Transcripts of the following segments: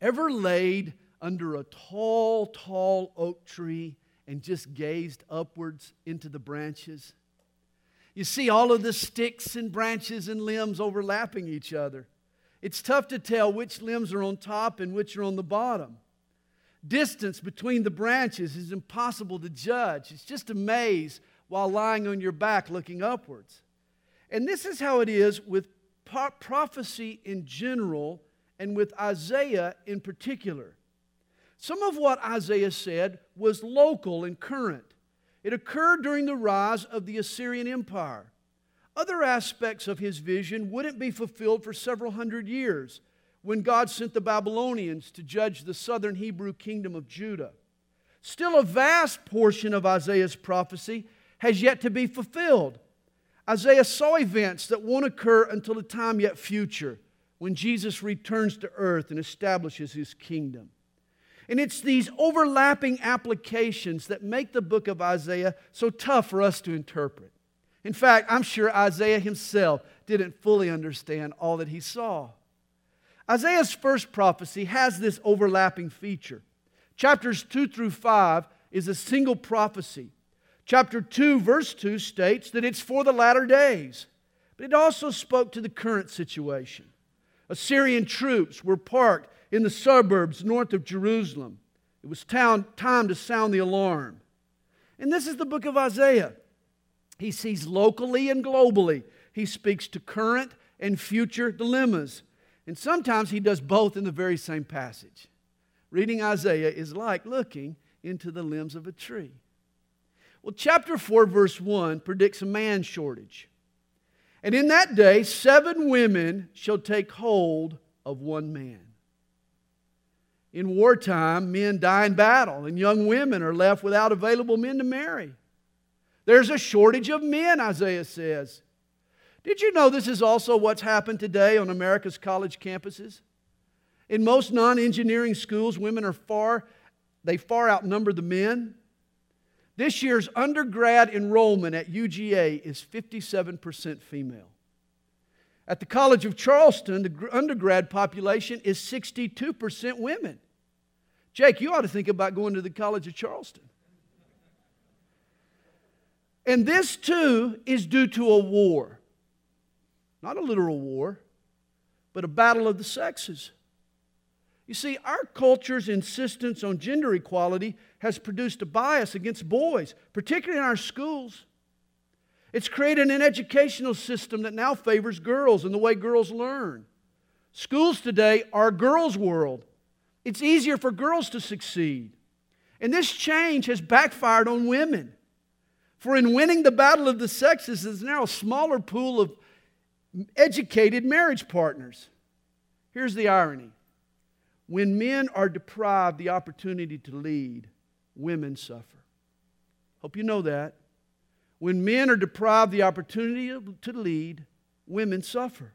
Ever laid under a tall, tall oak tree and just gazed upwards into the branches? You see all of the sticks and branches and limbs overlapping each other. It's tough to tell which limbs are on top and which are on the bottom. Distance between the branches is impossible to judge. It's just a maze while lying on your back looking upwards. And this is how it is with prophecy in general and with Isaiah in particular. Some of what Isaiah said was local and current. It occurred during the rise of the Assyrian Empire. Other aspects of his vision wouldn't be fulfilled for several hundred years when God sent the Babylonians to judge the southern Hebrew kingdom of Judah. Still, a vast portion of Isaiah's prophecy has yet to be fulfilled. Isaiah saw events that won't occur until a time yet future when Jesus returns to earth and establishes his kingdom. And it's these overlapping applications that make the book of Isaiah so tough for us to interpret. In fact, I'm sure Isaiah himself didn't fully understand all that he saw. Isaiah's first prophecy has this overlapping feature. Chapters 2 through 5 is a single prophecy. Chapter 2, verse 2 states that it's for the latter days, but it also spoke to the current situation. Assyrian troops were parked in the suburbs north of Jerusalem. It was time to sound the alarm. And this is the book of Isaiah. He sees locally and globally. He speaks to current and future dilemmas. And sometimes he does both in the very same passage. Reading Isaiah is like looking into the limbs of a tree. Well, chapter 4, verse 1 predicts a man shortage. And in that day, seven women shall take hold of one man. In wartime, men die in battle, and young women are left without available men to marry. There's a shortage of men, Isaiah says. Did you know this is also what's happened today on America's college campuses? In most non engineering schools, women are far, they far outnumber the men. This year's undergrad enrollment at UGA is 57% female. At the College of Charleston, the undergrad population is 62% women. Jake, you ought to think about going to the College of Charleston. And this too is due to a war. Not a literal war, but a battle of the sexes. You see, our culture's insistence on gender equality has produced a bias against boys, particularly in our schools. It's created an educational system that now favors girls and the way girls learn. Schools today are a girls' world. It's easier for girls to succeed. And this change has backfired on women. For in winning the battle of the sexes, there's now a smaller pool of educated marriage partners. Here's the irony when men are deprived the opportunity to lead, women suffer. Hope you know that. When men are deprived the opportunity to lead, women suffer.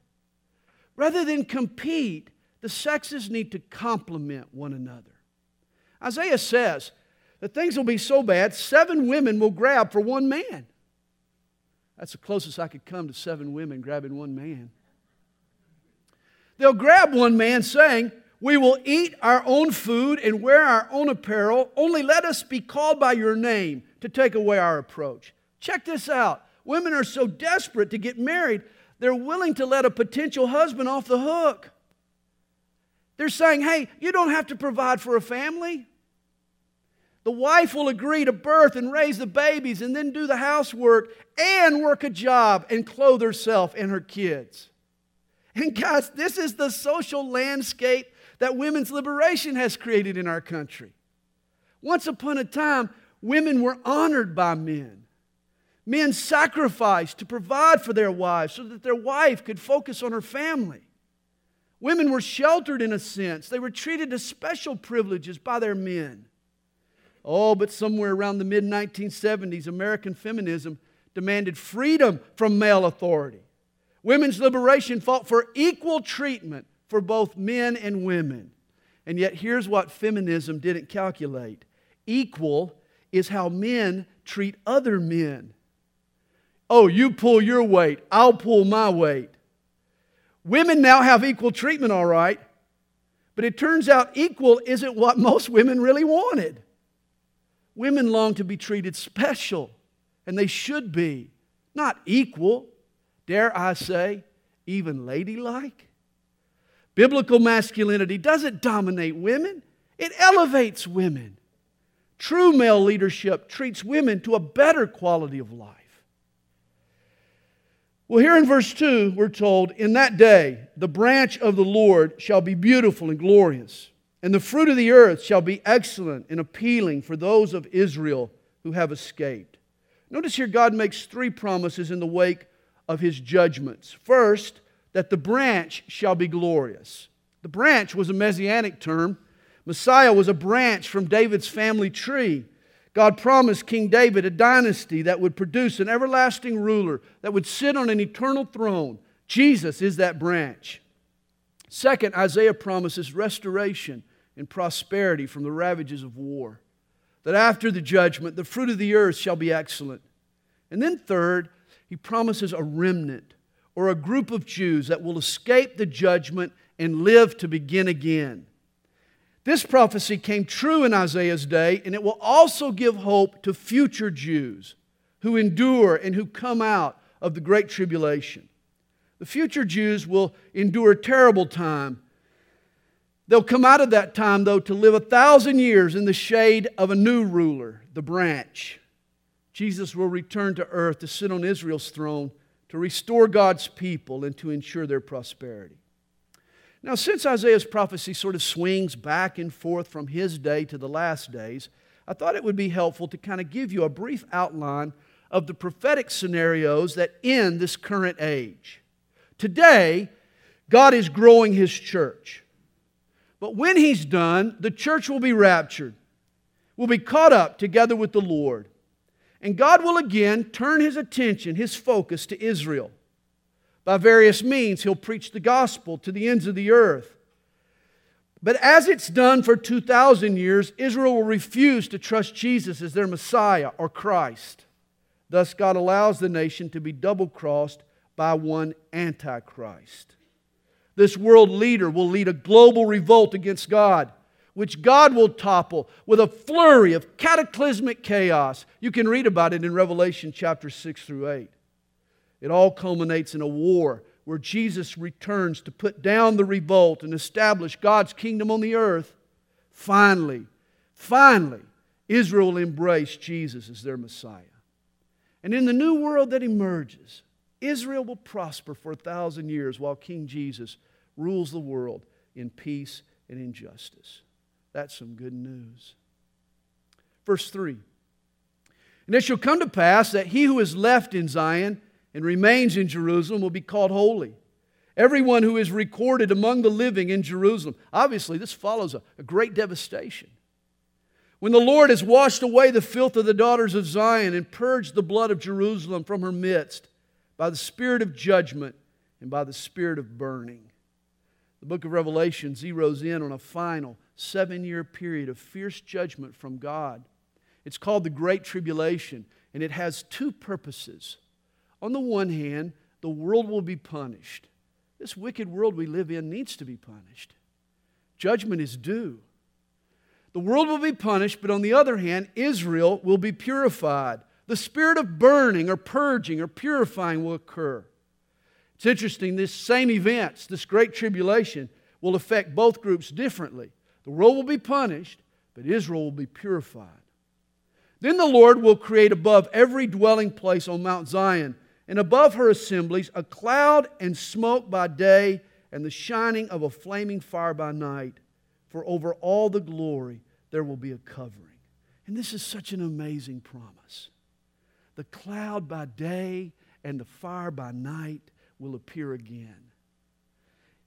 Rather than compete, the sexes need to complement one another. Isaiah says that things will be so bad, seven women will grab for one man. That's the closest I could come to seven women grabbing one man. They'll grab one man saying, we will eat our own food and wear our own apparel. Only let us be called by your name to take away our approach. Check this out. Women are so desperate to get married, they're willing to let a potential husband off the hook. They're saying, hey, you don't have to provide for a family. The wife will agree to birth and raise the babies and then do the housework and work a job and clothe herself and her kids. And guys, this is the social landscape that women's liberation has created in our country. Once upon a time, women were honored by men. Men sacrificed to provide for their wives so that their wife could focus on her family. Women were sheltered in a sense, they were treated to special privileges by their men. Oh, but somewhere around the mid 1970s, American feminism demanded freedom from male authority. Women's liberation fought for equal treatment for both men and women. And yet, here's what feminism didn't calculate equal is how men treat other men. Oh, you pull your weight, I'll pull my weight. Women now have equal treatment, all right, But it turns out equal isn't what most women really wanted. Women long to be treated special, and they should be, not equal, dare I say, even ladylike. Biblical masculinity doesn't dominate women, it elevates women. True male leadership treats women to a better quality of life. Well, here in verse 2, we're told, In that day, the branch of the Lord shall be beautiful and glorious, and the fruit of the earth shall be excellent and appealing for those of Israel who have escaped. Notice here, God makes three promises in the wake of his judgments. First, that the branch shall be glorious. The branch was a messianic term. Messiah was a branch from David's family tree. God promised King David a dynasty that would produce an everlasting ruler that would sit on an eternal throne. Jesus is that branch. Second, Isaiah promises restoration and prosperity from the ravages of war. That after the judgment, the fruit of the earth shall be excellent. And then, third, he promises a remnant or a group of Jews that will escape the judgment and live to begin again. This prophecy came true in Isaiah's day, and it will also give hope to future Jews who endure and who come out of the Great Tribulation. The future Jews will endure a terrible time. They'll come out of that time, though, to live a thousand years in the shade of a new ruler, the branch. Jesus will return to earth to sit on Israel's throne, to restore God's people, and to ensure their prosperity. Now, since Isaiah's prophecy sort of swings back and forth from his day to the last days, I thought it would be helpful to kind of give you a brief outline of the prophetic scenarios that end this current age. Today, God is growing his church. But when he's done, the church will be raptured, will be caught up together with the Lord. And God will again turn his attention, his focus to Israel. By various means, he'll preach the gospel to the ends of the earth. But as it's done for 2,000 years, Israel will refuse to trust Jesus as their Messiah or Christ. Thus, God allows the nation to be double crossed by one Antichrist. This world leader will lead a global revolt against God, which God will topple with a flurry of cataclysmic chaos. You can read about it in Revelation chapter 6 through 8. It all culminates in a war where Jesus returns to put down the revolt and establish God's kingdom on the earth. Finally, finally, Israel will embrace Jesus as their Messiah. And in the new world that emerges, Israel will prosper for a thousand years while King Jesus rules the world in peace and in justice. That's some good news. Verse 3 And it shall come to pass that he who is left in Zion and remains in Jerusalem will be called holy. Everyone who is recorded among the living in Jerusalem. Obviously, this follows a, a great devastation. When the Lord has washed away the filth of the daughters of Zion and purged the blood of Jerusalem from her midst by the spirit of judgment and by the spirit of burning. The book of Revelation zeroes in on a final seven year period of fierce judgment from God. It's called the Great Tribulation, and it has two purposes. On the one hand, the world will be punished. This wicked world we live in needs to be punished. Judgment is due. The world will be punished, but on the other hand, Israel will be purified. The spirit of burning or purging or purifying will occur. It's interesting, this same events, this great tribulation, will affect both groups differently. The world will be punished, but Israel will be purified. Then the Lord will create above every dwelling place on Mount Zion and above her assemblies a cloud and smoke by day, and the shining of a flaming fire by night. For over all the glory there will be a covering. And this is such an amazing promise. The cloud by day and the fire by night will appear again.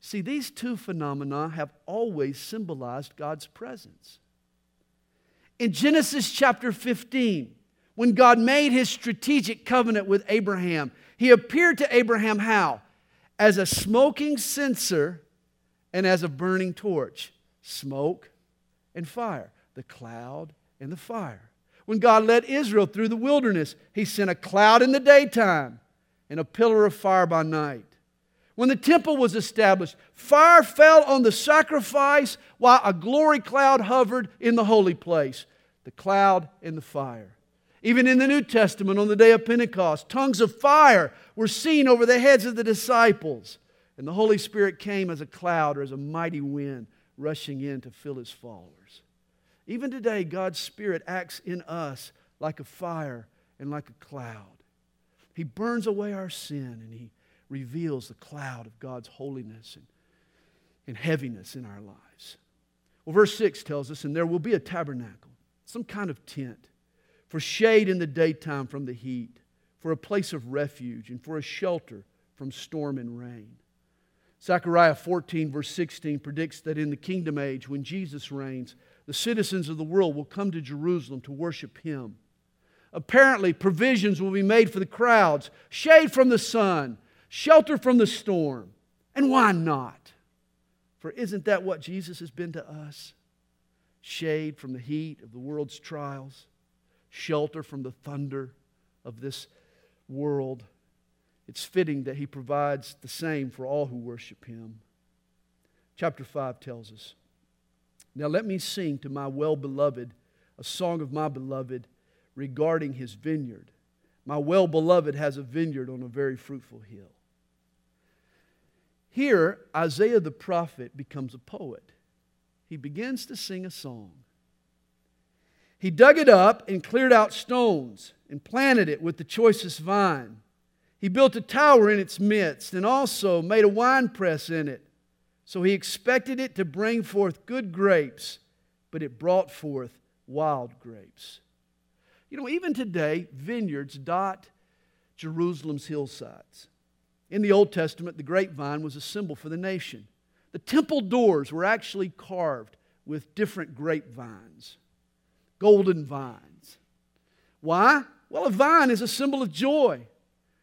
See, these two phenomena have always symbolized God's presence. In Genesis chapter 15, when God made his strategic covenant with Abraham, he appeared to Abraham how? As a smoking censer and as a burning torch. Smoke and fire, the cloud and the fire. When God led Israel through the wilderness, he sent a cloud in the daytime and a pillar of fire by night. When the temple was established, fire fell on the sacrifice while a glory cloud hovered in the holy place. The cloud and the fire. Even in the New Testament, on the day of Pentecost, tongues of fire were seen over the heads of the disciples. And the Holy Spirit came as a cloud or as a mighty wind rushing in to fill his followers. Even today, God's Spirit acts in us like a fire and like a cloud. He burns away our sin and He reveals the cloud of God's holiness and, and heaviness in our lives. Well, verse 6 tells us, and there will be a tabernacle, some kind of tent, for shade in the daytime from the heat, for a place of refuge, and for a shelter from storm and rain. Zechariah 14, verse 16, predicts that in the kingdom age, when Jesus reigns, the citizens of the world will come to Jerusalem to worship him. Apparently, provisions will be made for the crowds, shade from the sun, shelter from the storm. And why not? For isn't that what Jesus has been to us? Shade from the heat of the world's trials, shelter from the thunder of this world. It's fitting that he provides the same for all who worship him. Chapter 5 tells us Now let me sing to my well beloved a song of my beloved regarding his vineyard. My well beloved has a vineyard on a very fruitful hill. Here, Isaiah the prophet becomes a poet. He begins to sing a song. He dug it up and cleared out stones and planted it with the choicest vine. He built a tower in its midst and also made a winepress in it. So he expected it to bring forth good grapes, but it brought forth wild grapes. You know, even today, vineyards dot Jerusalem's hillsides. In the Old Testament, the grapevine was a symbol for the nation. The temple doors were actually carved with different grapevines, golden vines. Why? Well, a vine is a symbol of joy.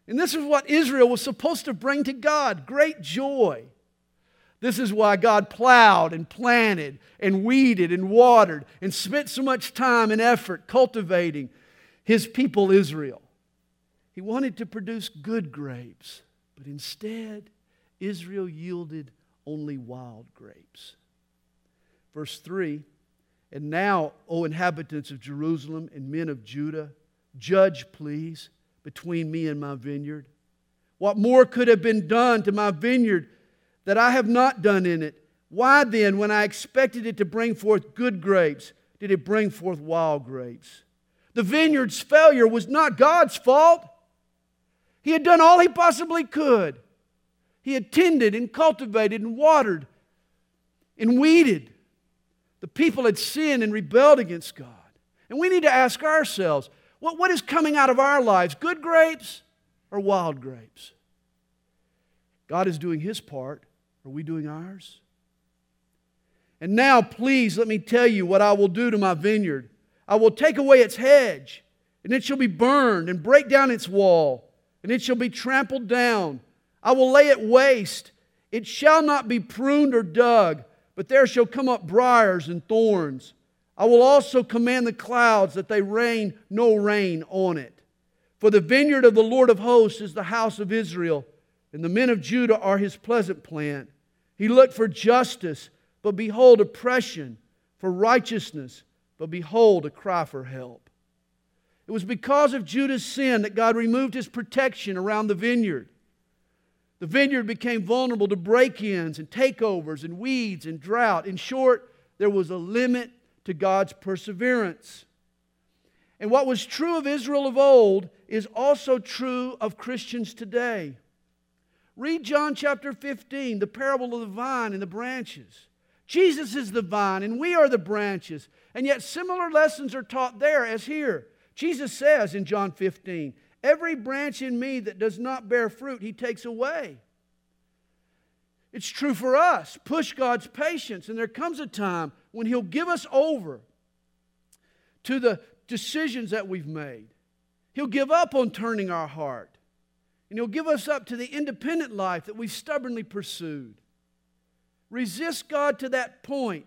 And this is what Israel was supposed to bring to God great joy. This is why God plowed and planted and weeded and watered and spent so much time and effort cultivating his people Israel. He wanted to produce good grapes, but instead, Israel yielded only wild grapes. Verse 3 And now, O inhabitants of Jerusalem and men of Judah, judge, please, between me and my vineyard. What more could have been done to my vineyard that I have not done in it? Why then, when I expected it to bring forth good grapes, did it bring forth wild grapes? The vineyard's failure was not God's fault. He had done all he possibly could. He had tended and cultivated and watered and weeded. The people had sinned and rebelled against God. And we need to ask ourselves what, what is coming out of our lives, good grapes or wild grapes? God is doing his part. Are we doing ours? And now, please, let me tell you what I will do to my vineyard. I will take away its hedge, and it shall be burned, and break down its wall, and it shall be trampled down. I will lay it waste. It shall not be pruned or dug, but there shall come up briars and thorns. I will also command the clouds that they rain no rain on it. For the vineyard of the Lord of hosts is the house of Israel, and the men of Judah are his pleasant plant. He looked for justice, but behold, oppression, for righteousness, but behold, a cry for help. It was because of Judah's sin that God removed his protection around the vineyard. The vineyard became vulnerable to break ins and takeovers and weeds and drought. In short, there was a limit to God's perseverance. And what was true of Israel of old is also true of Christians today. Read John chapter 15, the parable of the vine and the branches. Jesus is the vine and we are the branches. And yet, similar lessons are taught there as here. Jesus says in John 15, Every branch in me that does not bear fruit, he takes away. It's true for us. Push God's patience, and there comes a time when he'll give us over to the decisions that we've made. He'll give up on turning our heart, and he'll give us up to the independent life that we've stubbornly pursued. Resist God to that point,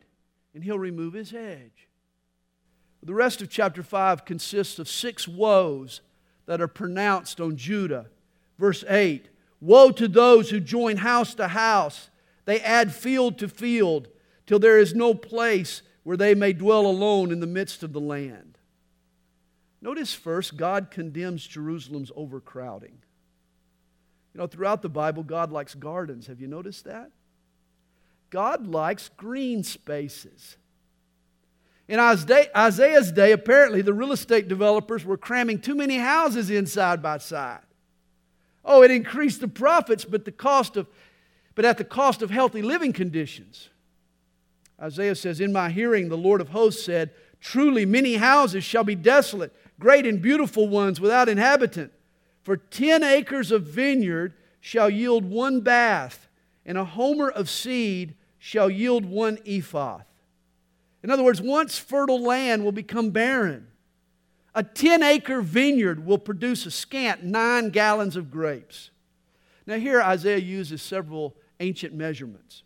and he'll remove his hedge. The rest of chapter 5 consists of six woes that are pronounced on Judah. Verse 8 Woe to those who join house to house. They add field to field till there is no place where they may dwell alone in the midst of the land. Notice first, God condemns Jerusalem's overcrowding. You know, throughout the Bible, God likes gardens. Have you noticed that? God likes green spaces. In Isaiah's day, apparently the real estate developers were cramming too many houses in side by side. Oh, it increased the profits, but the cost of but at the cost of healthy living conditions. Isaiah says, In my hearing, the Lord of hosts said, Truly many houses shall be desolate, great and beautiful ones without inhabitant. For ten acres of vineyard shall yield one bath, and a homer of seed shall yield one ephah. In other words, once fertile land will become barren. A 10 acre vineyard will produce a scant nine gallons of grapes. Now, here Isaiah uses several ancient measurements.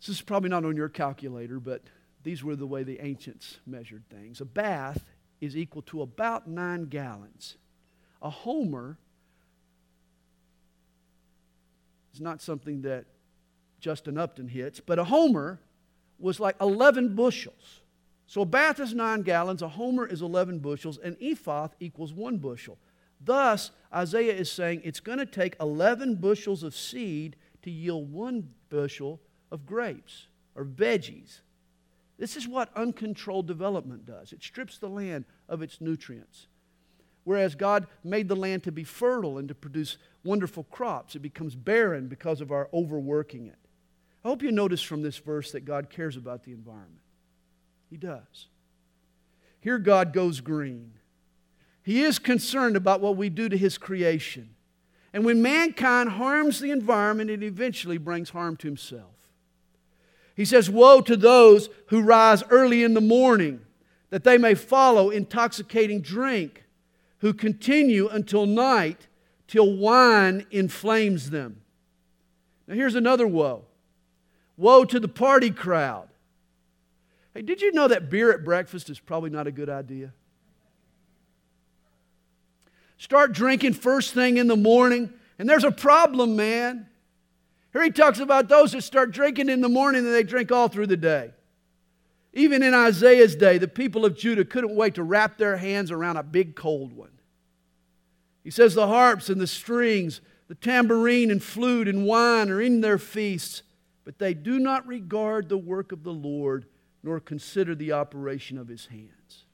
This is probably not on your calculator, but these were the way the ancients measured things. A bath is equal to about nine gallons. A homer is not something that Justin Upton hits, but a homer was like 11 bushels. So a bath is nine gallons, a homer is 11 bushels, and ephah equals one bushel. Thus, Isaiah is saying it's going to take 11 bushels of seed to yield one bushel of grapes or veggies. This is what uncontrolled development does it strips the land of its nutrients. Whereas God made the land to be fertile and to produce wonderful crops, it becomes barren because of our overworking it. I hope you notice from this verse that God cares about the environment. He does. Here, God goes green. He is concerned about what we do to His creation. And when mankind harms the environment, it eventually brings harm to himself. He says, Woe to those who rise early in the morning, that they may follow intoxicating drink, who continue until night, till wine inflames them. Now, here's another woe Woe to the party crowd. Hey, did you know that beer at breakfast is probably not a good idea? Start drinking first thing in the morning, and there's a problem, man. Here he talks about those that start drinking in the morning and they drink all through the day. Even in Isaiah's day, the people of Judah couldn't wait to wrap their hands around a big cold one. He says the harps and the strings, the tambourine and flute and wine are in their feasts, but they do not regard the work of the Lord nor consider the operation of his hands.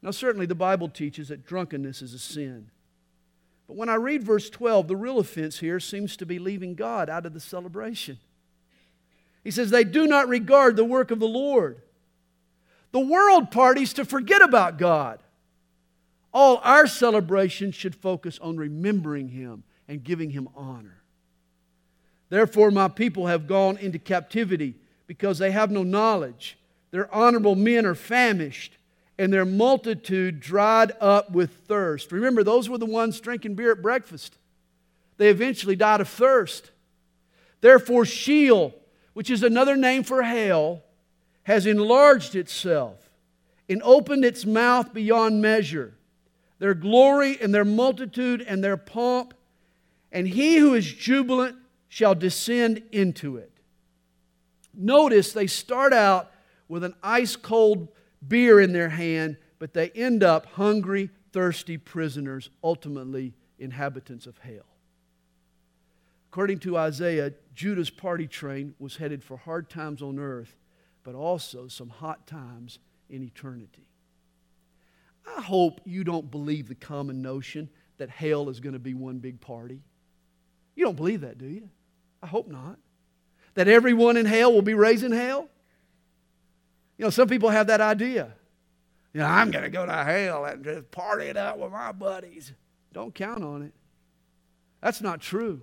Now, certainly the Bible teaches that drunkenness is a sin. But when I read verse 12, the real offense here seems to be leaving God out of the celebration. He says, They do not regard the work of the Lord. The world parties to forget about God. All our celebrations should focus on remembering Him and giving Him honor. Therefore, my people have gone into captivity because they have no knowledge. Their honorable men are famished and their multitude dried up with thirst. Remember, those were the ones drinking beer at breakfast. They eventually died of thirst. Therefore, Sheol, which is another name for hell, has enlarged itself and opened its mouth beyond measure. Their glory and their multitude and their pomp, and he who is jubilant shall descend into it. Notice they start out with an ice cold beer in their hand, but they end up hungry, thirsty prisoners, ultimately inhabitants of hell. According to Isaiah, Judah's party train was headed for hard times on earth, but also some hot times in eternity. I hope you don't believe the common notion that hell is going to be one big party. You don't believe that, do you? I hope not. That everyone in hell will be raising hell? You know, some people have that idea. You know, I'm going to go to hell and just party it out with my buddies. Don't count on it. That's not true.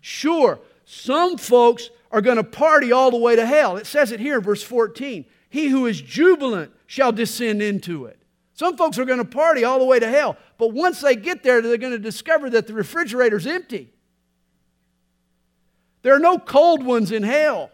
Sure, some folks are going to party all the way to hell. It says it here in verse 14. He who is jubilant shall descend into it. Some folks are going to party all the way to hell, but once they get there, they're going to discover that the refrigerator's empty. There are no cold ones in hell.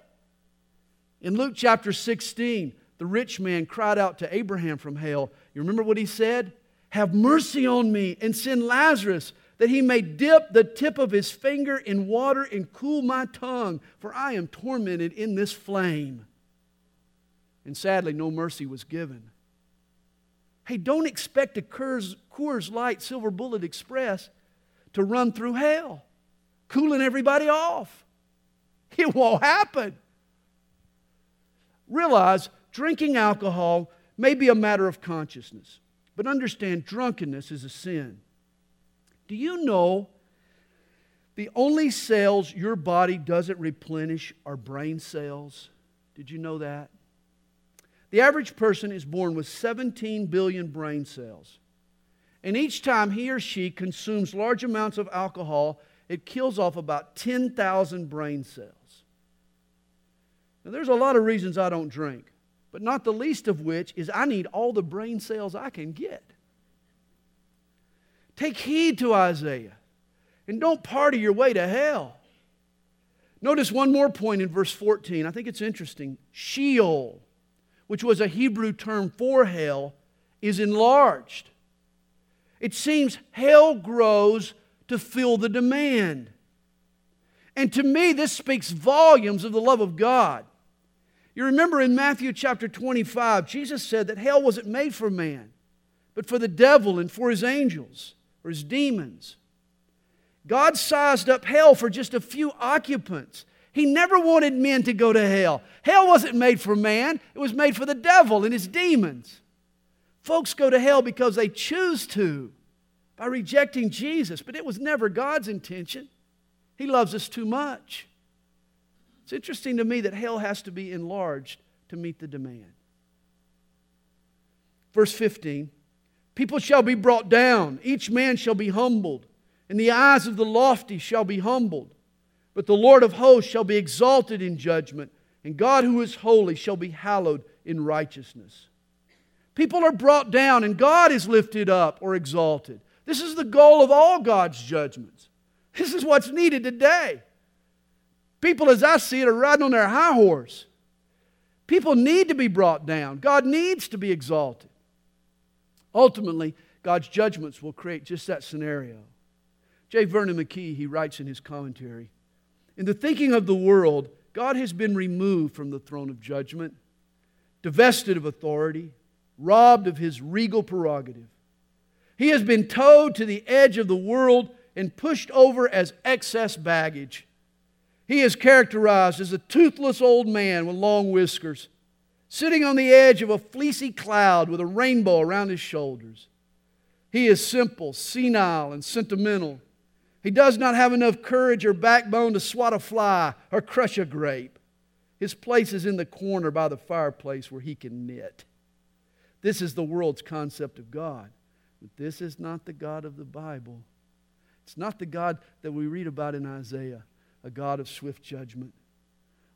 In Luke chapter 16, the rich man cried out to Abraham from hell. You remember what he said? Have mercy on me and send Lazarus that he may dip the tip of his finger in water and cool my tongue, for I am tormented in this flame. And sadly, no mercy was given. Hey, don't expect a Coors, Light Silver Bullet Express to run through hell, cooling everybody off. It won't happen. Realize drinking alcohol may be a matter of consciousness, but understand drunkenness is a sin. Do you know the only cells your body doesn't replenish are brain cells? Did you know that? The average person is born with 17 billion brain cells. And each time he or she consumes large amounts of alcohol, it kills off about 10,000 brain cells. Now, there's a lot of reasons I don't drink, but not the least of which is I need all the brain cells I can get. Take heed to Isaiah and don't party your way to hell. Notice one more point in verse 14. I think it's interesting. Sheol, which was a Hebrew term for hell, is enlarged. It seems hell grows to fill the demand. And to me, this speaks volumes of the love of God. You remember in Matthew chapter 25, Jesus said that hell wasn't made for man, but for the devil and for his angels or his demons. God sized up hell for just a few occupants. He never wanted men to go to hell. Hell wasn't made for man, it was made for the devil and his demons. Folks go to hell because they choose to by rejecting Jesus, but it was never God's intention. He loves us too much. It's interesting to me that hell has to be enlarged to meet the demand. Verse 15 People shall be brought down, each man shall be humbled, and the eyes of the lofty shall be humbled. But the Lord of hosts shall be exalted in judgment, and God who is holy shall be hallowed in righteousness. People are brought down, and God is lifted up or exalted. This is the goal of all God's judgments. This is what's needed today. People, as I see it, are riding on their high horse. People need to be brought down. God needs to be exalted. Ultimately, God's judgments will create just that scenario. J. Vernon McGee, he writes in his commentary In the thinking of the world, God has been removed from the throne of judgment, divested of authority, robbed of his regal prerogative. He has been towed to the edge of the world and pushed over as excess baggage. He is characterized as a toothless old man with long whiskers, sitting on the edge of a fleecy cloud with a rainbow around his shoulders. He is simple, senile, and sentimental. He does not have enough courage or backbone to swat a fly or crush a grape. His place is in the corner by the fireplace where he can knit. This is the world's concept of God. But this is not the God of the Bible. It's not the God that we read about in Isaiah a God of swift judgment.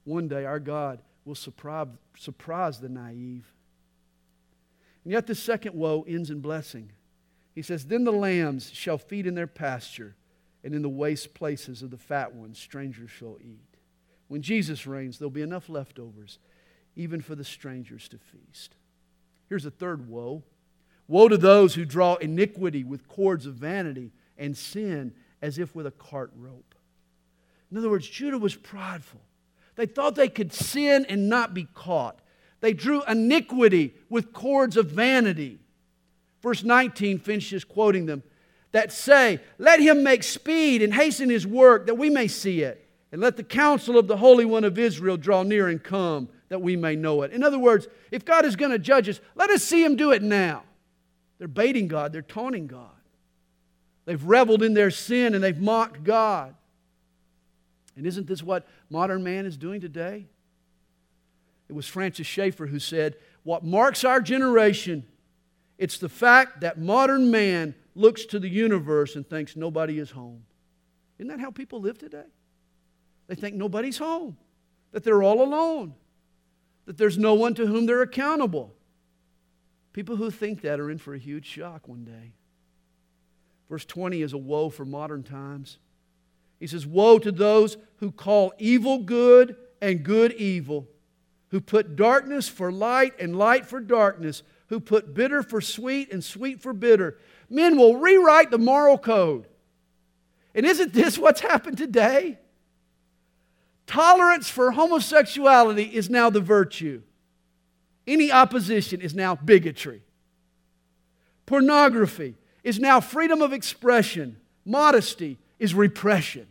One day, our God will surprise, surprise the naive. And yet, the second woe ends in blessing. He says, Then the lambs shall feed in their pasture, and in the waste places of the fat ones strangers shall eat. When Jesus reigns, there'll be enough leftovers, even for the strangers to feast. Here's a third woe Woe to those who draw iniquity with cords of vanity and sin as if with a cart rope. In other words, Judah was prideful. They thought they could sin and not be caught. They drew iniquity with cords of vanity. Verse 19 finishes quoting them that say, Let him make speed and hasten his work that we may see it. And let the counsel of the Holy One of Israel draw near and come that we may know it. In other words, if God is going to judge us, let us see him do it now. They're baiting God, they're taunting God. They've reveled in their sin and they've mocked God. And isn't this what modern man is doing today? It was Francis Schaeffer who said, What marks our generation, it's the fact that modern man looks to the universe and thinks nobody is home. Isn't that how people live today? They think nobody's home, that they're all alone, that there's no one to whom they're accountable. People who think that are in for a huge shock one day. Verse 20 is a woe for modern times. He says, Woe to those who call evil good and good evil, who put darkness for light and light for darkness, who put bitter for sweet and sweet for bitter. Men will rewrite the moral code. And isn't this what's happened today? Tolerance for homosexuality is now the virtue. Any opposition is now bigotry. Pornography is now freedom of expression. Modesty is repression.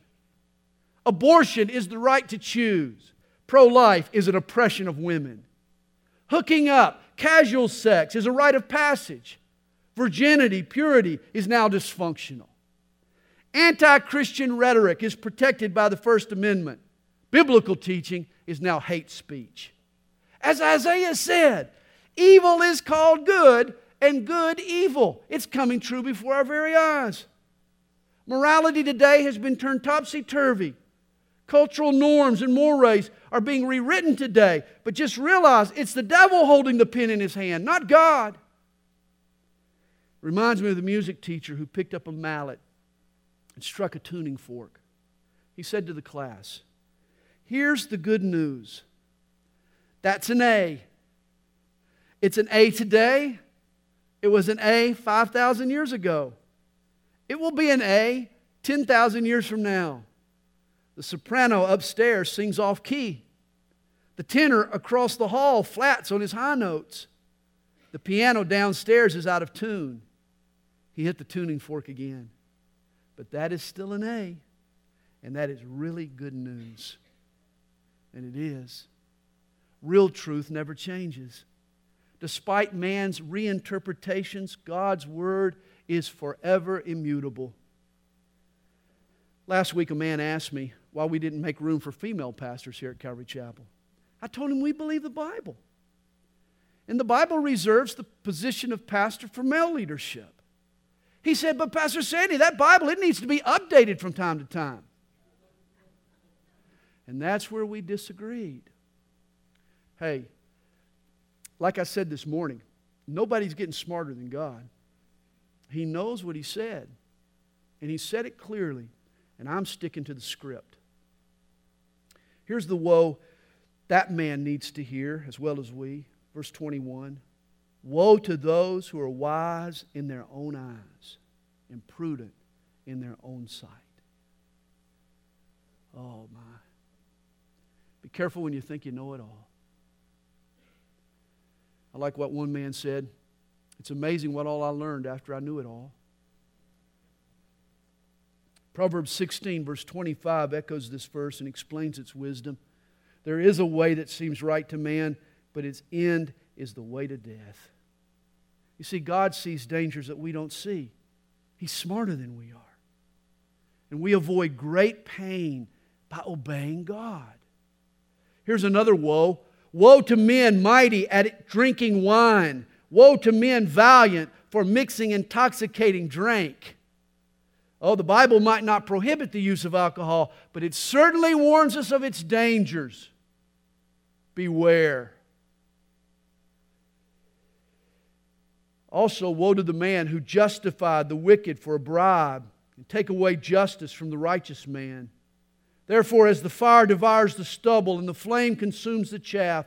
Abortion is the right to choose. Pro life is an oppression of women. Hooking up, casual sex is a rite of passage. Virginity, purity is now dysfunctional. Anti Christian rhetoric is protected by the First Amendment. Biblical teaching is now hate speech. As Isaiah said, evil is called good and good evil. It's coming true before our very eyes. Morality today has been turned topsy turvy. Cultural norms and mores are being rewritten today. But just realize it's the devil holding the pen in his hand, not God. Reminds me of the music teacher who picked up a mallet and struck a tuning fork. He said to the class, Here's the good news. That's an A. It's an A today. It was an A 5,000 years ago. It will be an A 10,000 years from now. The soprano upstairs sings off key. The tenor across the hall flats on his high notes. The piano downstairs is out of tune. He hit the tuning fork again. But that is still an A, and that is really good news. And it is. Real truth never changes. Despite man's reinterpretations, God's word is forever immutable. Last week, a man asked me why we didn't make room for female pastors here at Calvary Chapel. I told him we believe the Bible. And the Bible reserves the position of pastor for male leadership. He said, But Pastor Sandy, that Bible, it needs to be updated from time to time. And that's where we disagreed. Hey, like I said this morning, nobody's getting smarter than God. He knows what He said, and He said it clearly, and I'm sticking to the script. Here's the woe that man needs to hear, as well as we. Verse 21 Woe to those who are wise in their own eyes and prudent in their own sight. Oh, my. Be careful when you think you know it all. I like what one man said it's amazing what all I learned after I knew it all. Proverbs 16, verse 25, echoes this verse and explains its wisdom. There is a way that seems right to man, but its end is the way to death. You see, God sees dangers that we don't see. He's smarter than we are. And we avoid great pain by obeying God. Here's another woe Woe to men mighty at drinking wine. Woe to men valiant for mixing intoxicating drink. Oh, the Bible might not prohibit the use of alcohol, but it certainly warns us of its dangers. Beware. Also, woe to the man who justified the wicked for a bribe and take away justice from the righteous man. Therefore, as the fire devours the stubble and the flame consumes the chaff,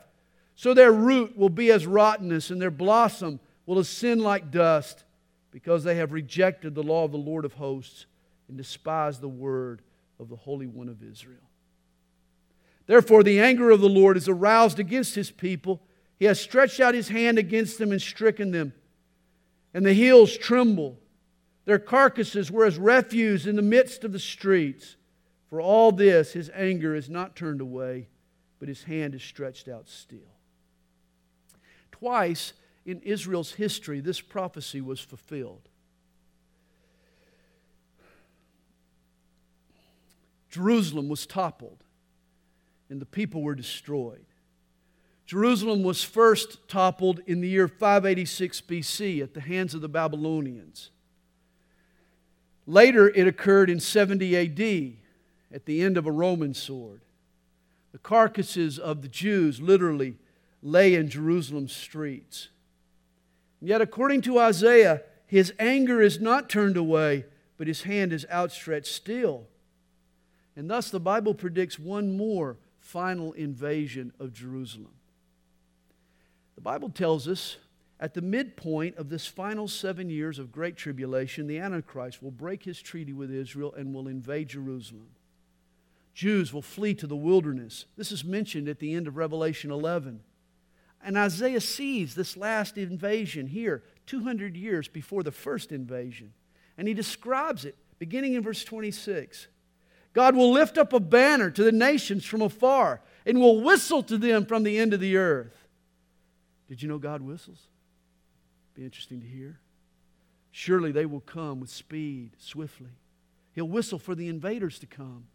so their root will be as rottenness, and their blossom will ascend like dust, because they have rejected the law of the Lord of hosts and despised the word of the Holy One of Israel. Therefore, the anger of the Lord is aroused against his people. He has stretched out his hand against them and stricken them. And the hills tremble. Their carcasses were as refuse in the midst of the streets. For all this, his anger is not turned away, but his hand is stretched out still. Twice in Israel's history, this prophecy was fulfilled. Jerusalem was toppled and the people were destroyed. Jerusalem was first toppled in the year 586 BC at the hands of the Babylonians. Later, it occurred in 70 AD at the end of a Roman sword. The carcasses of the Jews literally lay in Jerusalem's streets. Yet, according to Isaiah, his anger is not turned away, but his hand is outstretched still. And thus, the Bible predicts one more final invasion of Jerusalem. The Bible tells us at the midpoint of this final seven years of great tribulation, the Antichrist will break his treaty with Israel and will invade Jerusalem. Jews will flee to the wilderness. This is mentioned at the end of Revelation 11. And Isaiah sees this last invasion here, 200 years before the first invasion. And he describes it beginning in verse 26. God will lift up a banner to the nations from afar and will whistle to them from the end of the earth. Did you know God whistles? Be interesting to hear. Surely they will come with speed, swiftly. He'll whistle for the invaders to come.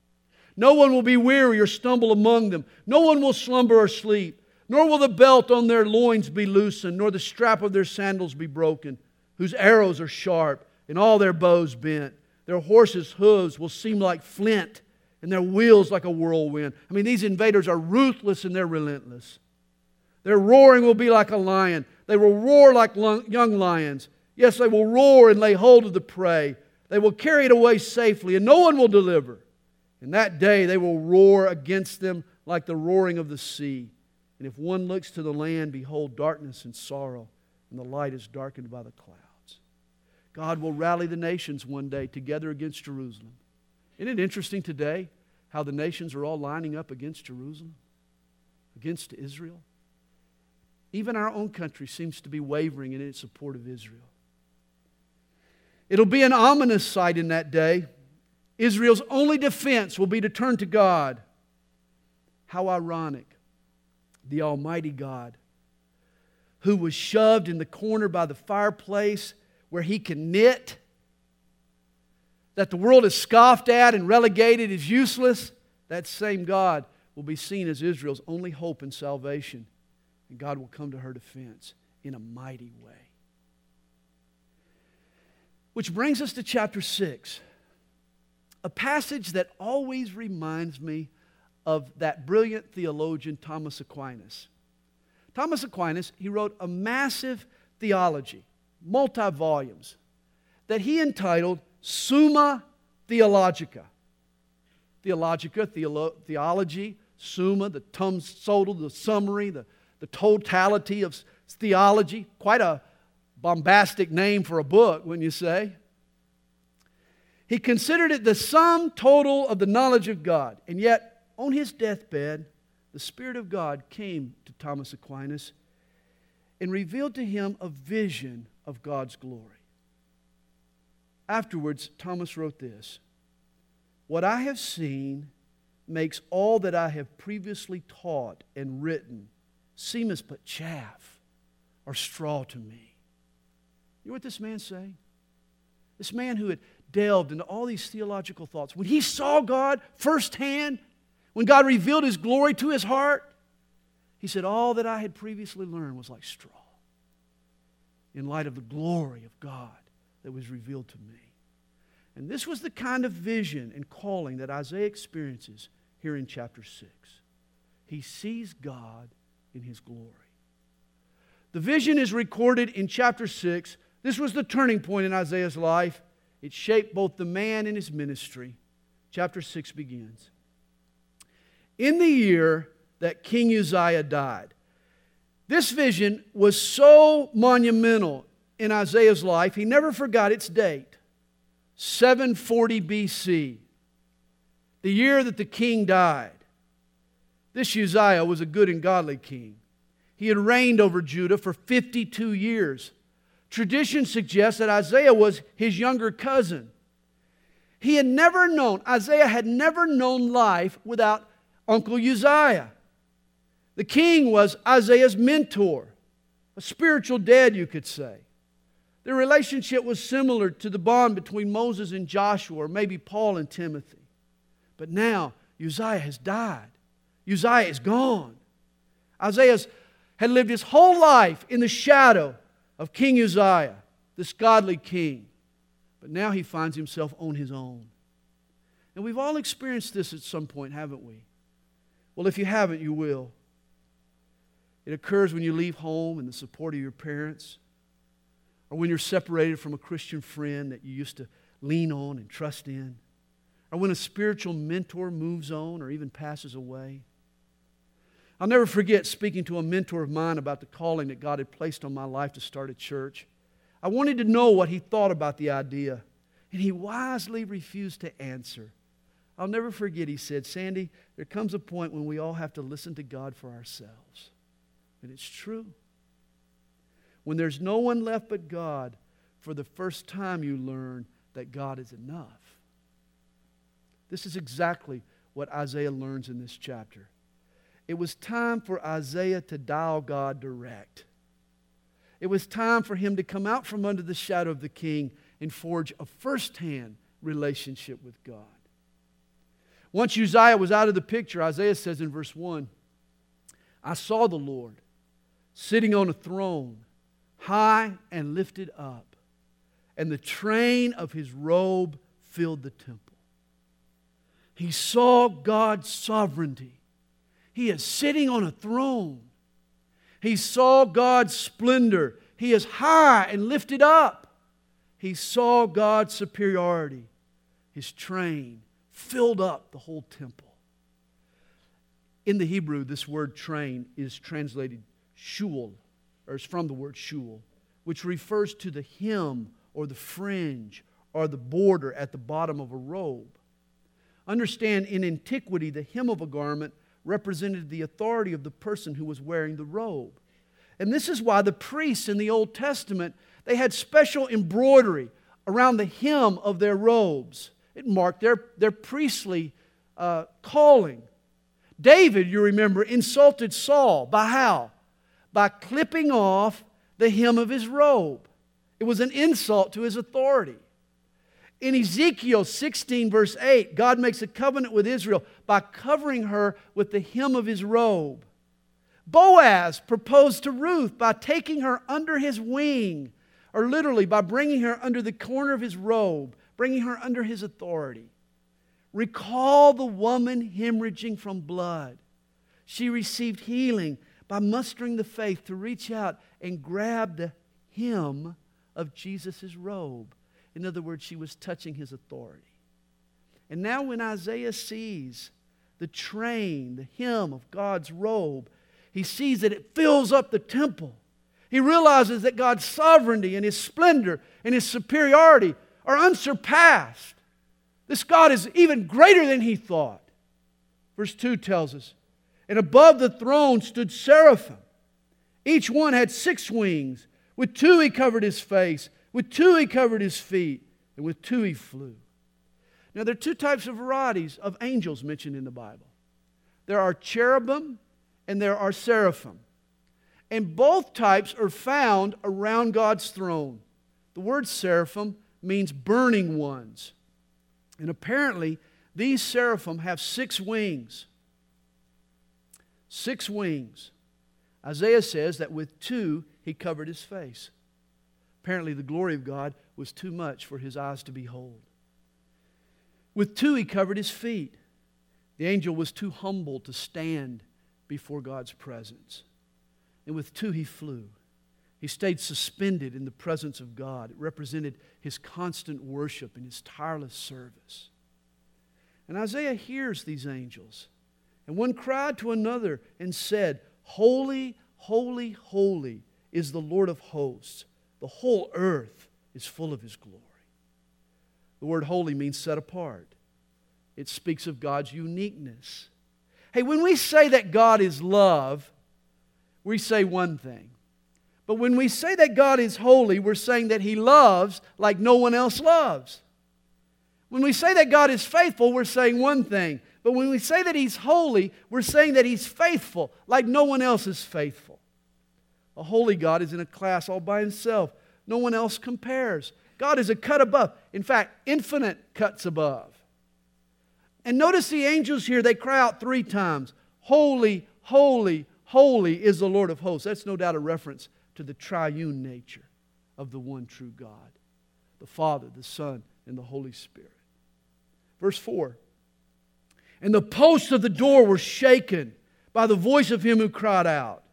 No one will be weary or stumble among them. No one will slumber or sleep. Nor will the belt on their loins be loosened, nor the strap of their sandals be broken, whose arrows are sharp and all their bows bent. Their horses' hooves will seem like flint, and their wheels like a whirlwind. I mean, these invaders are ruthless and they're relentless. Their roaring will be like a lion. They will roar like young lions. Yes, they will roar and lay hold of the prey. They will carry it away safely, and no one will deliver. In that day, they will roar against them like the roaring of the sea. And if one looks to the land, behold, darkness and sorrow, and the light is darkened by the clouds. God will rally the nations one day together against Jerusalem. Isn't it interesting today how the nations are all lining up against Jerusalem, against Israel? Even our own country seems to be wavering in its support of Israel. It'll be an ominous sight in that day. Israel's only defense will be to turn to God. How ironic. The Almighty God, who was shoved in the corner by the fireplace where he can knit, that the world is scoffed at and relegated as useless, that same God will be seen as Israel's only hope and salvation. And God will come to her defense in a mighty way. Which brings us to chapter 6, a passage that always reminds me of that brilliant theologian Thomas Aquinas. Thomas Aquinas, he wrote a massive theology multi volumes, that he entitled Summa Theologica. Theologica, theolo- theology, summa, the tum total, the summary, the, the totality of theology. Quite a bombastic name for a book, wouldn't you say? He considered it the sum total of the knowledge of God. And yet, on his deathbed, the Spirit of God came to Thomas Aquinas and revealed to him a vision of God's glory. Afterwards, Thomas wrote this What I have seen makes all that I have previously taught and written seem as but chaff or straw to me. You know what this man's saying? This man who had delved into all these theological thoughts, when he saw God firsthand, when God revealed his glory to his heart, he said, All that I had previously learned was like straw in light of the glory of God that was revealed to me. And this was the kind of vision and calling that Isaiah experiences here in chapter 6. He sees God in his glory. The vision is recorded in chapter 6. This was the turning point in Isaiah's life. It shaped both the man and his ministry. Chapter 6 begins. In the year that King Uzziah died, this vision was so monumental in Isaiah's life, he never forgot its date 740 BC, the year that the king died. This Uzziah was a good and godly king. He had reigned over Judah for 52 years. Tradition suggests that Isaiah was his younger cousin. He had never known, Isaiah had never known life without Uncle Uzziah. The king was Isaiah's mentor, a spiritual dad, you could say. Their relationship was similar to the bond between Moses and Joshua, or maybe Paul and Timothy. But now, Uzziah has died. Uzziah is gone. Isaiah had lived his whole life in the shadow of King Uzziah, this godly king. But now he finds himself on his own. And we've all experienced this at some point, haven't we? Well, if you haven't, you will. It occurs when you leave home and the support of your parents, or when you're separated from a Christian friend that you used to lean on and trust in, or when a spiritual mentor moves on or even passes away. I'll never forget speaking to a mentor of mine about the calling that God had placed on my life to start a church. I wanted to know what he thought about the idea, and he wisely refused to answer. I'll never forget, he said, Sandy, there comes a point when we all have to listen to God for ourselves. And it's true. When there's no one left but God, for the first time you learn that God is enough. This is exactly what Isaiah learns in this chapter. It was time for Isaiah to dial God direct. It was time for him to come out from under the shadow of the king and forge a first-hand relationship with God. Once Uzziah was out of the picture, Isaiah says in verse 1 I saw the Lord sitting on a throne, high and lifted up, and the train of his robe filled the temple. He saw God's sovereignty. He is sitting on a throne. He saw God's splendor. He is high and lifted up. He saw God's superiority. His train filled up the whole temple. In the Hebrew, this word train is translated shul, or is from the word shul, which refers to the hem or the fringe or the border at the bottom of a robe. Understand, in antiquity, the hem of a garment represented the authority of the person who was wearing the robe. And this is why the priests in the Old Testament, they had special embroidery around the hem of their robes. It marked their, their priestly uh, calling. David, you remember, insulted Saul by how? By clipping off the hem of his robe. It was an insult to his authority. In Ezekiel 16, verse 8, God makes a covenant with Israel by covering her with the hem of his robe. Boaz proposed to Ruth by taking her under his wing, or literally by bringing her under the corner of his robe, bringing her under his authority. Recall the woman hemorrhaging from blood. She received healing by mustering the faith to reach out and grab the hem of Jesus' robe. In other words, she was touching his authority. And now, when Isaiah sees the train, the hem of God's robe, he sees that it fills up the temple. He realizes that God's sovereignty and his splendor and his superiority are unsurpassed. This God is even greater than he thought. Verse 2 tells us And above the throne stood seraphim. Each one had six wings. With two he covered his face, with two he covered his feet, and with two he flew. Now, there are two types of varieties of angels mentioned in the Bible there are cherubim and there are seraphim. And both types are found around God's throne. The word seraphim means burning ones. And apparently, these seraphim have six wings. Six wings. Isaiah says that with two he covered his face. Apparently, the glory of God was too much for his eyes to behold. With two, he covered his feet. The angel was too humble to stand before God's presence. And with two, he flew. He stayed suspended in the presence of God. It represented his constant worship and his tireless service. And Isaiah hears these angels. And one cried to another and said, Holy, holy, holy is the Lord of hosts. The whole earth is full of his glory. The word holy means set apart, it speaks of God's uniqueness. Hey, when we say that God is love, we say one thing. But when we say that God is holy, we're saying that He loves like no one else loves. When we say that God is faithful, we're saying one thing. But when we say that He's holy, we're saying that He's faithful like no one else is faithful. A holy God is in a class all by himself. No one else compares. God is a cut above. In fact, infinite cuts above. And notice the angels here, they cry out three times Holy, holy, holy is the Lord of hosts. That's no doubt a reference to the triune nature of the one true God the Father, the Son, and the Holy Spirit. Verse 4 And the posts of the door were shaken by the voice of him who cried out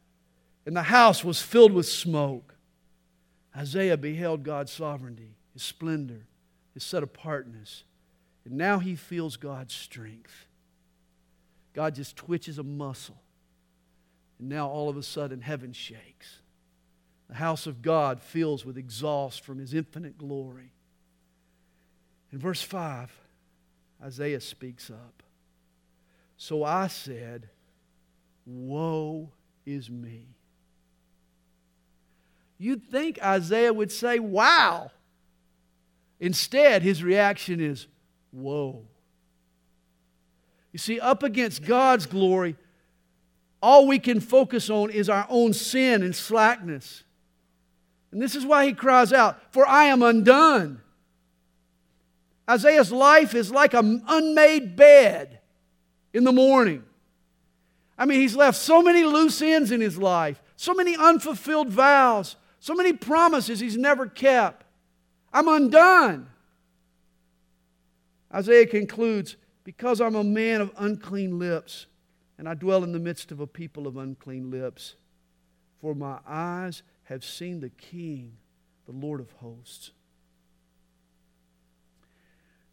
and the house was filled with smoke. Isaiah beheld God's sovereignty, his splendor, his set apartness, and now he feels God's strength. God just twitches a muscle And now all of a sudden, heaven shakes. The house of God fills with exhaust from his infinite glory. In verse 5, Isaiah speaks up. So I said, Woe is me. You'd think Isaiah would say, Wow. Instead, his reaction is, Whoa. You see, up against God's glory, all we can focus on is our own sin and slackness. And this is why he cries out, For I am undone. Isaiah's life is like an unmade bed in the morning. I mean, he's left so many loose ends in his life, so many unfulfilled vows, so many promises he's never kept. I'm undone. Isaiah concludes, Because I'm a man of unclean lips, and I dwell in the midst of a people of unclean lips, for my eyes have seen the King, the Lord of hosts.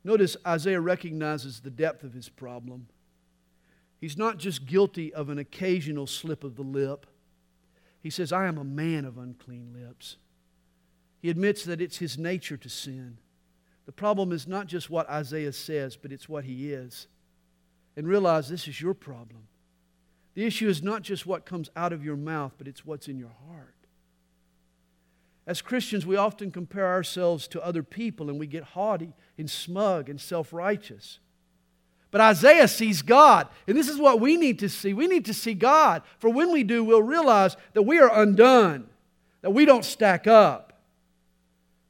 Notice Isaiah recognizes the depth of his problem. He's not just guilty of an occasional slip of the lip. He says, I am a man of unclean lips. He admits that it's his nature to sin. The problem is not just what Isaiah says, but it's what he is. And realize this is your problem. The issue is not just what comes out of your mouth, but it's what's in your heart. As Christians, we often compare ourselves to other people and we get haughty and smug and self righteous. But Isaiah sees God, and this is what we need to see. We need to see God, for when we do, we'll realize that we are undone, that we don't stack up.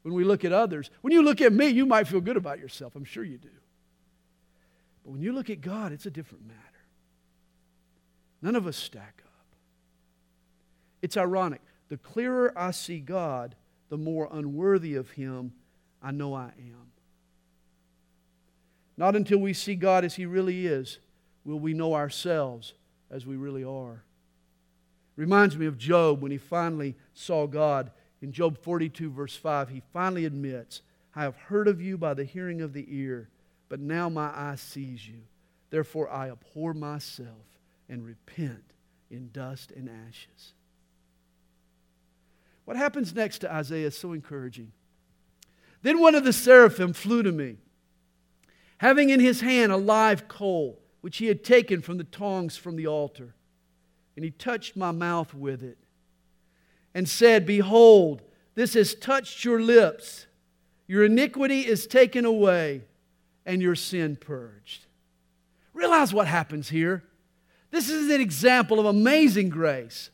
When we look at others, when you look at me, you might feel good about yourself. I'm sure you do. But when you look at God, it's a different matter. None of us stack up. It's ironic the clearer I see God, the more unworthy of Him I know I am. Not until we see God as He really is will we know ourselves as we really are. Reminds me of Job when he finally saw God. In Job 42, verse 5, he finally admits, I have heard of you by the hearing of the ear, but now my eye sees you. Therefore I abhor myself and repent in dust and ashes. What happens next to Isaiah is so encouraging. Then one of the seraphim flew to me, having in his hand a live coal, which he had taken from the tongs from the altar. And he touched my mouth with it and said, Behold, this has touched your lips. Your iniquity is taken away and your sin purged. Realize what happens here. This is an example of amazing grace.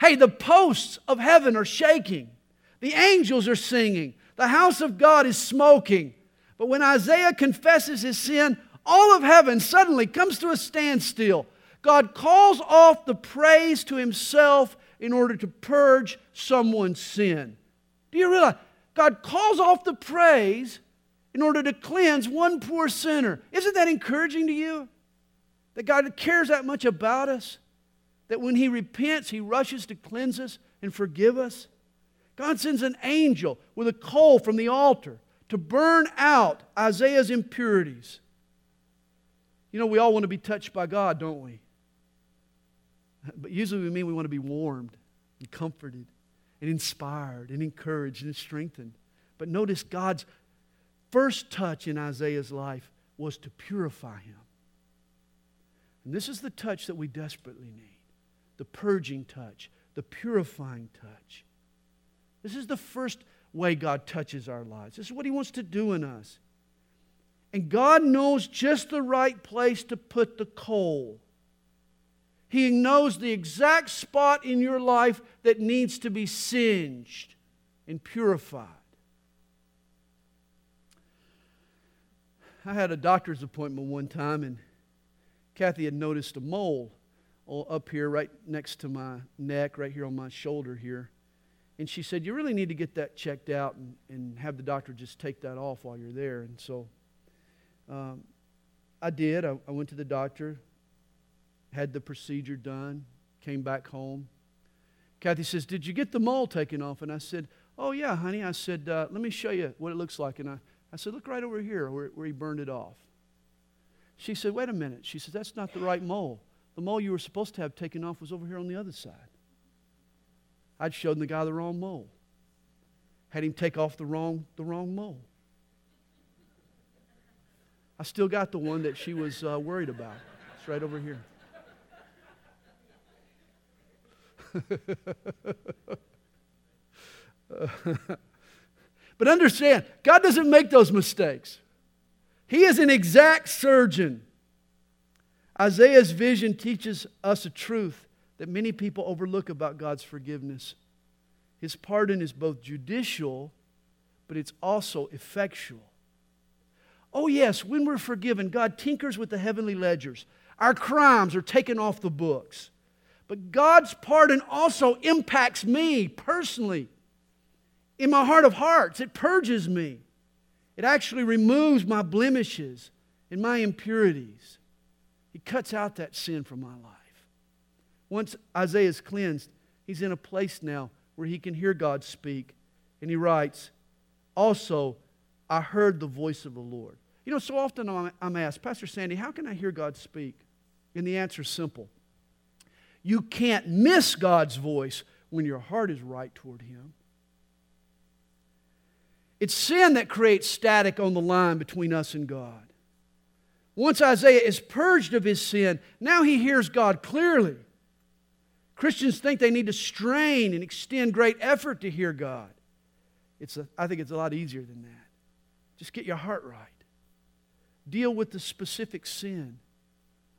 Hey, the posts of heaven are shaking, the angels are singing, the house of God is smoking. But when Isaiah confesses his sin, all of heaven suddenly comes to a standstill. God calls off the praise to himself in order to purge someone's sin. Do you realize? God calls off the praise in order to cleanse one poor sinner. Isn't that encouraging to you? That God cares that much about us? That when he repents, he rushes to cleanse us and forgive us? God sends an angel with a coal from the altar to burn out Isaiah's impurities. You know, we all want to be touched by God, don't we? But usually we mean we want to be warmed and comforted and inspired and encouraged and strengthened. But notice God's first touch in Isaiah's life was to purify him. And this is the touch that we desperately need the purging touch, the purifying touch. This is the first way God touches our lives. This is what He wants to do in us. And God knows just the right place to put the coal. He knows the exact spot in your life that needs to be singed and purified. I had a doctor's appointment one time, and Kathy had noticed a mole up here, right next to my neck, right here on my shoulder here. And she said, You really need to get that checked out and, and have the doctor just take that off while you're there. And so um, I did. I, I went to the doctor, had the procedure done, came back home. Kathy says, Did you get the mole taken off? And I said, Oh, yeah, honey. I said, uh, Let me show you what it looks like. And I, I said, Look right over here where, where he burned it off. She said, Wait a minute. She said, That's not the right mole. The mole you were supposed to have taken off was over here on the other side. I'd shown the guy the wrong mole. Had him take off the wrong, the wrong mole. I still got the one that she was uh, worried about. It's right over here. but understand, God doesn't make those mistakes. He is an exact surgeon. Isaiah's vision teaches us a truth that many people overlook about God's forgiveness. His pardon is both judicial, but it's also effectual. Oh, yes, when we're forgiven, God tinkers with the heavenly ledgers. Our crimes are taken off the books. But God's pardon also impacts me personally. In my heart of hearts, it purges me. It actually removes my blemishes and my impurities. He cuts out that sin from my life. Once Isaiah is cleansed, he's in a place now where he can hear God speak. And he writes, Also, I heard the voice of the Lord. You know, so often I'm asked, Pastor Sandy, how can I hear God speak? And the answer is simple you can't miss God's voice when your heart is right toward Him. It's sin that creates static on the line between us and God. Once Isaiah is purged of his sin, now he hears God clearly. Christians think they need to strain and extend great effort to hear God. It's a, I think it's a lot easier than that. Just get your heart right. Deal with the specific sin.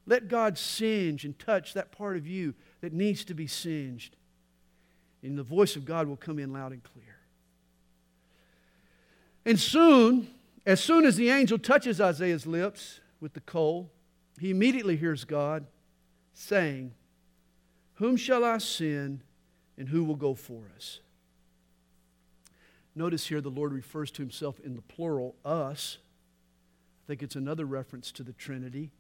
Let God singe and touch that part of you that needs to be singed. And the voice of God will come in loud and clear. And soon, as soon as the angel touches Isaiah's lips with the coal, he immediately hears God saying, Whom shall I send, and who will go for us? Notice here the Lord refers to himself in the plural, us. I think it's another reference to the Trinity.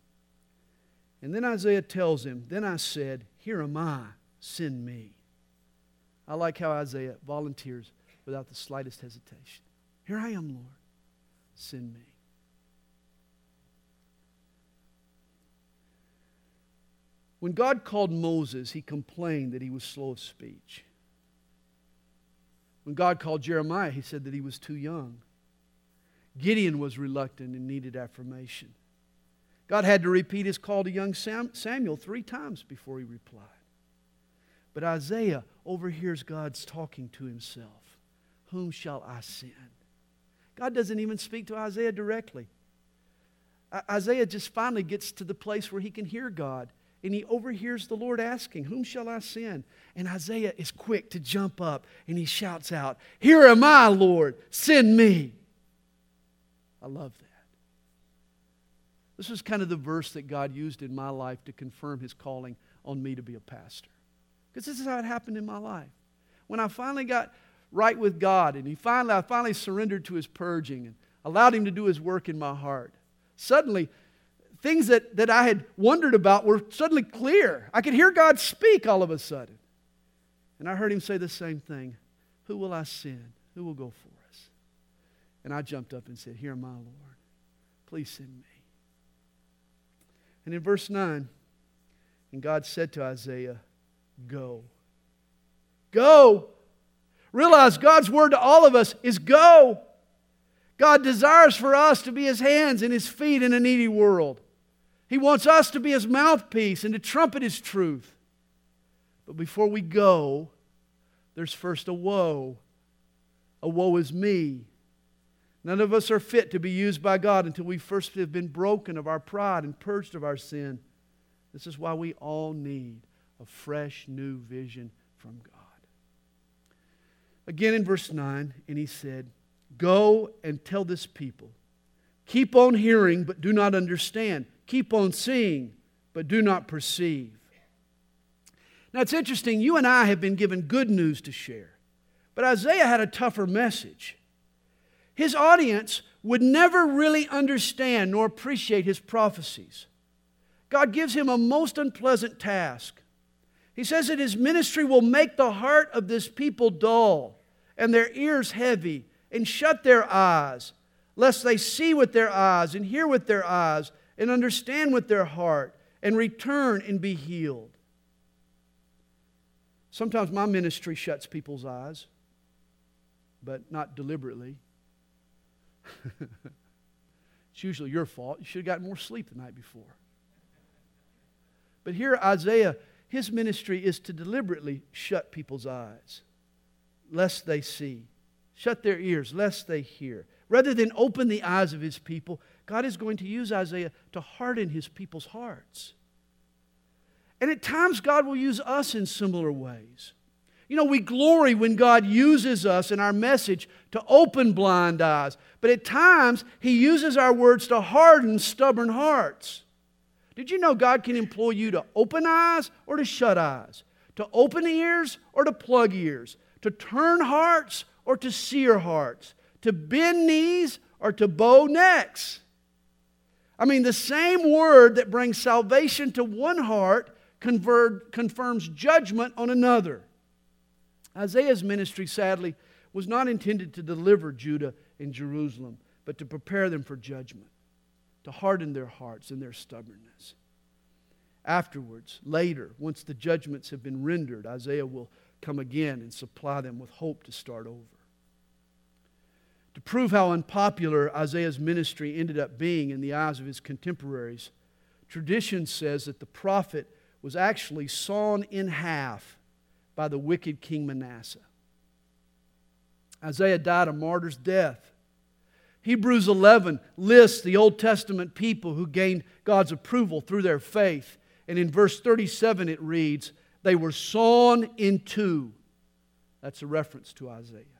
And then Isaiah tells him, Then I said, Here am I, send me. I like how Isaiah volunteers without the slightest hesitation. Here I am, Lord, send me. When God called Moses, he complained that he was slow of speech. When God called Jeremiah, he said that he was too young. Gideon was reluctant and needed affirmation. God had to repeat his call to young Samuel three times before he replied. But Isaiah overhears God's talking to himself Whom shall I send? God doesn't even speak to Isaiah directly. Isaiah just finally gets to the place where he can hear God. And he overhears the Lord asking, Whom shall I send? And Isaiah is quick to jump up and he shouts out, Here am I, Lord, send me. I love that. This is kind of the verse that God used in my life to confirm his calling on me to be a pastor. Because this is how it happened in my life. When I finally got right with God and he finally, I finally surrendered to his purging and allowed him to do his work in my heart, suddenly things that, that I had wondered about were suddenly clear. I could hear God speak all of a sudden. And I heard him say the same thing Who will I send? Who will go for us? And I jumped up and said, Here, my Lord, please send me. And in verse 9, and God said to Isaiah, Go. Go. Realize God's word to all of us is go. God desires for us to be his hands and his feet in a needy world. He wants us to be his mouthpiece and to trumpet his truth. But before we go, there's first a woe. A woe is me. None of us are fit to be used by God until we first have been broken of our pride and purged of our sin. This is why we all need a fresh, new vision from God. Again in verse 9, and he said, Go and tell this people, keep on hearing, but do not understand. Keep on seeing, but do not perceive. Now it's interesting, you and I have been given good news to share, but Isaiah had a tougher message his audience would never really understand nor appreciate his prophecies. God gives him a most unpleasant task. He says that his ministry will make the heart of this people dull and their ears heavy and shut their eyes, lest they see with their eyes and hear with their eyes and understand with their heart and return and be healed. Sometimes my ministry shuts people's eyes, but not deliberately. it's usually your fault. You should have gotten more sleep the night before. But here, Isaiah, his ministry is to deliberately shut people's eyes, lest they see, shut their ears, lest they hear. Rather than open the eyes of his people, God is going to use Isaiah to harden his people's hearts. And at times, God will use us in similar ways. You know, we glory when God uses us in our message to open blind eyes, but at times, He uses our words to harden stubborn hearts. Did you know God can employ you to open eyes or to shut eyes? To open ears or to plug ears? To turn hearts or to sear hearts? To bend knees or to bow necks? I mean, the same word that brings salvation to one heart convert, confirms judgment on another. Isaiah's ministry, sadly, was not intended to deliver Judah and Jerusalem, but to prepare them for judgment, to harden their hearts and their stubbornness. Afterwards, later, once the judgments have been rendered, Isaiah will come again and supply them with hope to start over. To prove how unpopular Isaiah's ministry ended up being in the eyes of his contemporaries, tradition says that the prophet was actually sawn in half by the wicked King Manasseh. Isaiah died a martyr's death. Hebrews 11 lists the Old Testament people who gained God's approval through their faith. And in verse 37 it reads, They were sawn in two. That's a reference to Isaiah.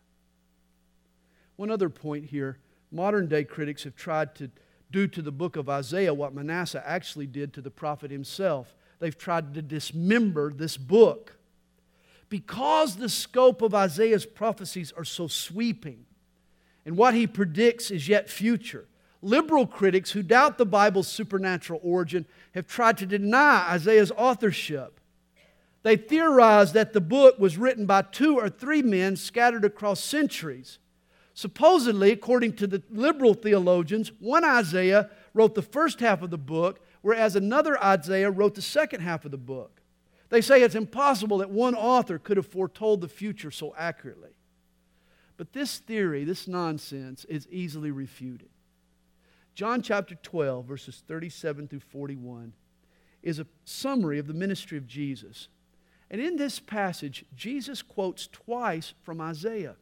One other point here modern day critics have tried to do to the book of Isaiah what Manasseh actually did to the prophet himself. They've tried to dismember this book. Because the scope of Isaiah's prophecies are so sweeping and what he predicts is yet future, liberal critics who doubt the Bible's supernatural origin have tried to deny Isaiah's authorship. They theorize that the book was written by two or three men scattered across centuries. Supposedly, according to the liberal theologians, one Isaiah wrote the first half of the book, whereas another Isaiah wrote the second half of the book. They say it's impossible that one author could have foretold the future so accurately. But this theory, this nonsense, is easily refuted. John chapter 12, verses 37 through 41, is a summary of the ministry of Jesus. And in this passage, Jesus quotes twice from Isaiah.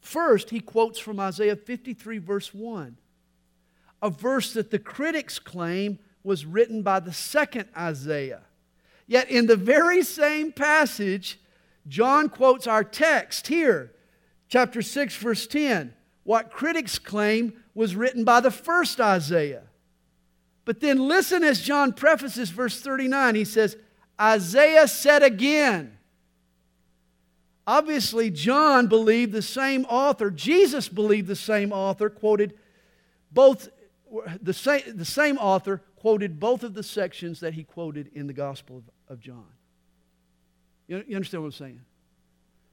First, he quotes from Isaiah 53, verse 1 a verse that the critics claim was written by the second Isaiah. Yet in the very same passage, John quotes our text here, chapter 6, verse 10, what critics claim was written by the first Isaiah. But then listen as John prefaces verse 39. He says, Isaiah said again. Obviously, John believed the same author, Jesus believed the same author, quoted both the same, the same author quoted both of the sections that he quoted in the Gospel of, of John. You, you, understand what I'm saying?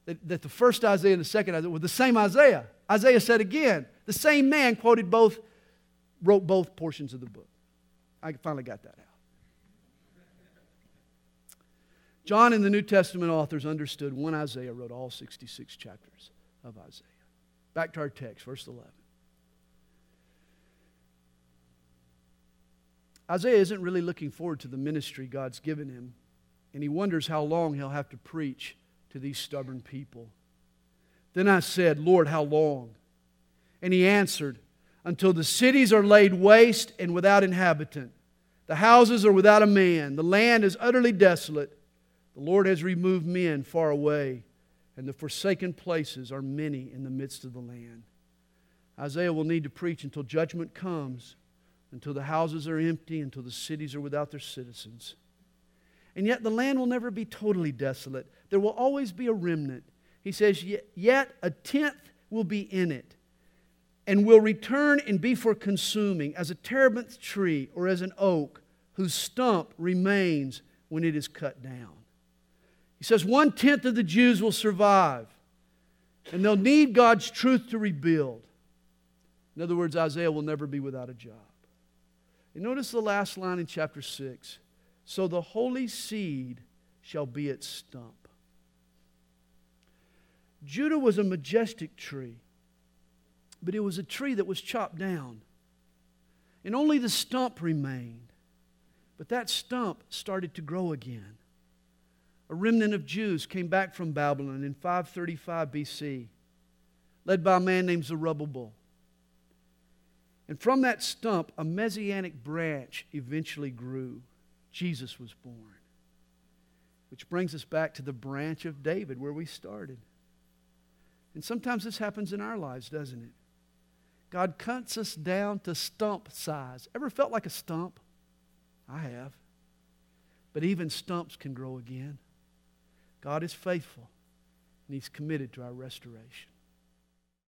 That, that the first Isaiah and the second Isaiah were the same Isaiah. Isaiah said again, the same man quoted both, wrote both portions of the book. I finally got that out. John and the New Testament authors understood one Isaiah wrote all 66 chapters of Isaiah. Back to our text, verse 11. Isaiah isn't really looking forward to the ministry God's given him, and he wonders how long he'll have to preach to these stubborn people. Then I said, Lord, how long? And he answered, Until the cities are laid waste and without inhabitant, the houses are without a man, the land is utterly desolate. The Lord has removed men far away, and the forsaken places are many in the midst of the land. Isaiah will need to preach until judgment comes until the houses are empty, until the cities are without their citizens. And yet the land will never be totally desolate. There will always be a remnant. He says, Yet a tenth will be in it, and will return and be for consuming, as a terebinth tree or as an oak whose stump remains when it is cut down. He says, One tenth of the Jews will survive, and they'll need God's truth to rebuild. In other words, Isaiah will never be without a job. And notice the last line in chapter 6. So the holy seed shall be its stump. Judah was a majestic tree, but it was a tree that was chopped down. And only the stump remained. But that stump started to grow again. A remnant of Jews came back from Babylon in 535 BC, led by a man named Zerubbabel. And from that stump, a messianic branch eventually grew. Jesus was born. Which brings us back to the branch of David where we started. And sometimes this happens in our lives, doesn't it? God cuts us down to stump size. Ever felt like a stump? I have. But even stumps can grow again. God is faithful, and He's committed to our restoration.